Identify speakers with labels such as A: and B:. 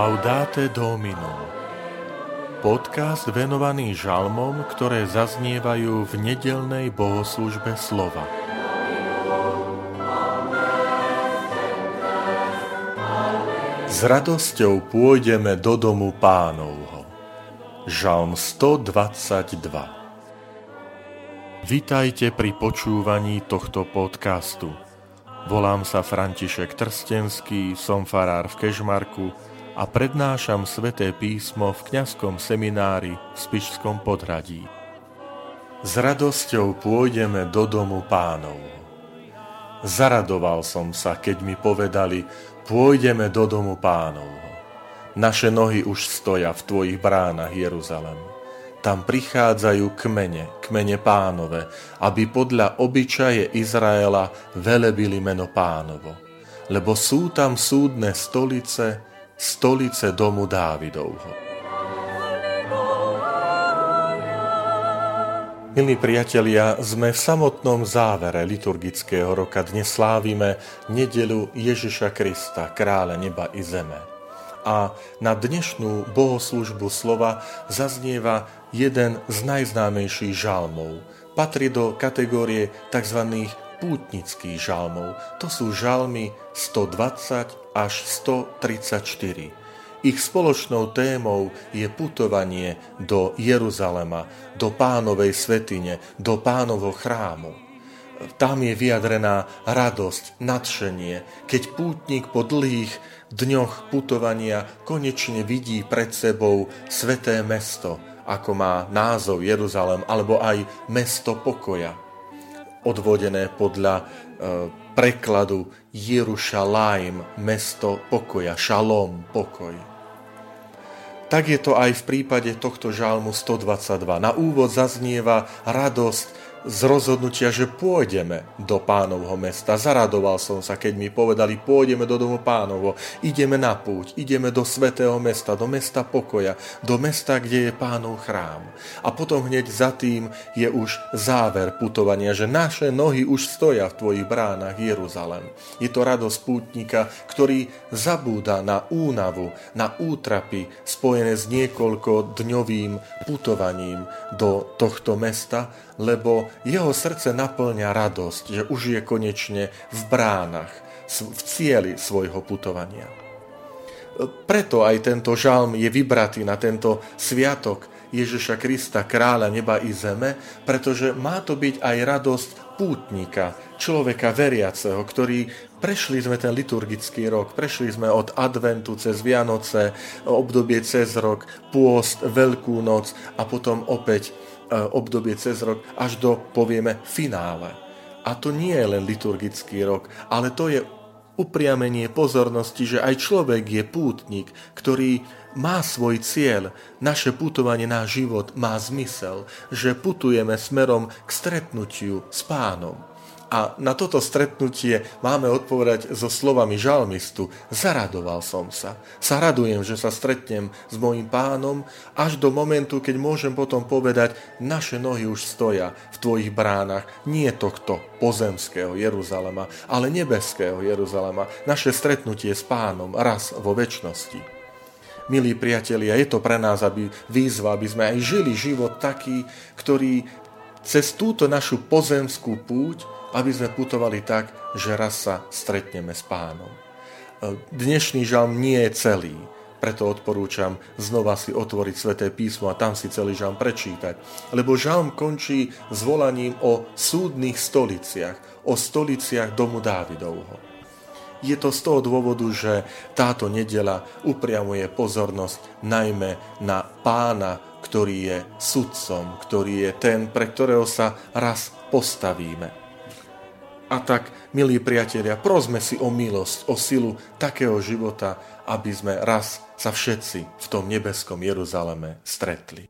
A: Laudate Domino Podcast venovaný žalmom, ktoré zaznievajú v nedelnej bohoslužbe slova. S radosťou pôjdeme do domu pánovho. Žalm 122 Vitajte pri počúvaní tohto podcastu. Volám sa František Trstenský, som farár v Kežmarku a prednášam sveté písmo v kňazskom seminári v Spišskom podhradí. S radosťou pôjdeme do domu pánov. Zaradoval som sa, keď mi povedali, pôjdeme do domu pánov. Naše nohy už stoja v tvojich bránach, Jeruzalem tam prichádzajú kmene, kmene pánove, aby podľa obyčaje Izraela velebili meno pánovo. Lebo sú tam súdne stolice, stolice domu Dávidovho. Milí priatelia, sme v samotnom závere liturgického roka. Dnes slávime nedelu Ježiša Krista, kráľa neba i zeme a na dnešnú bohoslužbu slova zaznieva jeden z najznámejších žalmov. Patrí do kategórie tzv. Pútnických žalmov. To sú žalmy 120 až 134. Ich spoločnou témou je putovanie do Jeruzalema, do pánovej svetine, do pánovho chrámu tam je vyjadrená radosť, nadšenie, keď pútnik po dlhých dňoch putovania konečne vidí pred sebou sveté mesto, ako má názov Jeruzalem, alebo aj mesto pokoja, odvodené podľa e, prekladu Jerušalaim, mesto pokoja, šalom, pokoj. Tak je to aj v prípade tohto žalmu 122. Na úvod zaznieva radosť z rozhodnutia, že pôjdeme do pánovho mesta. Zaradoval som sa, keď mi povedali, pôjdeme do domu pánovo, ideme na púť, ideme do svetého mesta, do mesta pokoja, do mesta, kde je pánov chrám. A potom hneď za tým je už záver putovania, že naše nohy už stoja v tvojich bránach Jeruzalem. Je to radosť pútnika, ktorý zabúda na únavu, na útrapy spojené s niekoľko dňovým putovaním do tohto mesta, lebo jeho srdce naplňa radosť, že už je konečne v bránach, v cieli svojho putovania. Preto aj tento žalm je vybratý na tento sviatok Ježiša Krista, kráľa neba i zeme, pretože má to byť aj radosť pútnika, človeka veriaceho, ktorý prešli sme ten liturgický rok, prešli sme od adventu cez Vianoce, obdobie cez rok, pôst, Veľkú noc a potom opäť obdobie cez rok až do, povieme, finále. A to nie je len liturgický rok, ale to je upriamenie pozornosti, že aj človek je pútnik, ktorý má svoj cieľ, naše putovanie, náš život má zmysel, že putujeme smerom k stretnutiu s pánom. A na toto stretnutie máme odpovedať so slovami žalmistu. Zaradoval som sa. Sa radujem, že sa stretnem s mojim pánom až do momentu, keď môžem potom povedať, naše nohy už stoja v tvojich bránach. Nie tohto pozemského Jeruzalema, ale nebeského Jeruzalema. Naše stretnutie s pánom raz vo väčšnosti. Milí priatelia, je to pre nás aby výzva, aby sme aj žili život taký, ktorý cez túto našu pozemskú púť aby sme putovali tak, že raz sa stretneme s pánom. E, dnešný žalm nie je celý, preto odporúčam znova si otvoriť sväté písmo a tam si celý žalm prečítať. Lebo žalm končí s volaním o súdnych stoliciach, o stoliciach domu Dávidovho. Je to z toho dôvodu, že táto nedela upriamuje pozornosť najmä na pána, ktorý je sudcom, ktorý je ten, pre ktorého sa raz postavíme. A tak, milí priatelia, prosme si o milosť, o silu takého života, aby sme raz sa všetci v tom nebeskom Jeruzaleme stretli.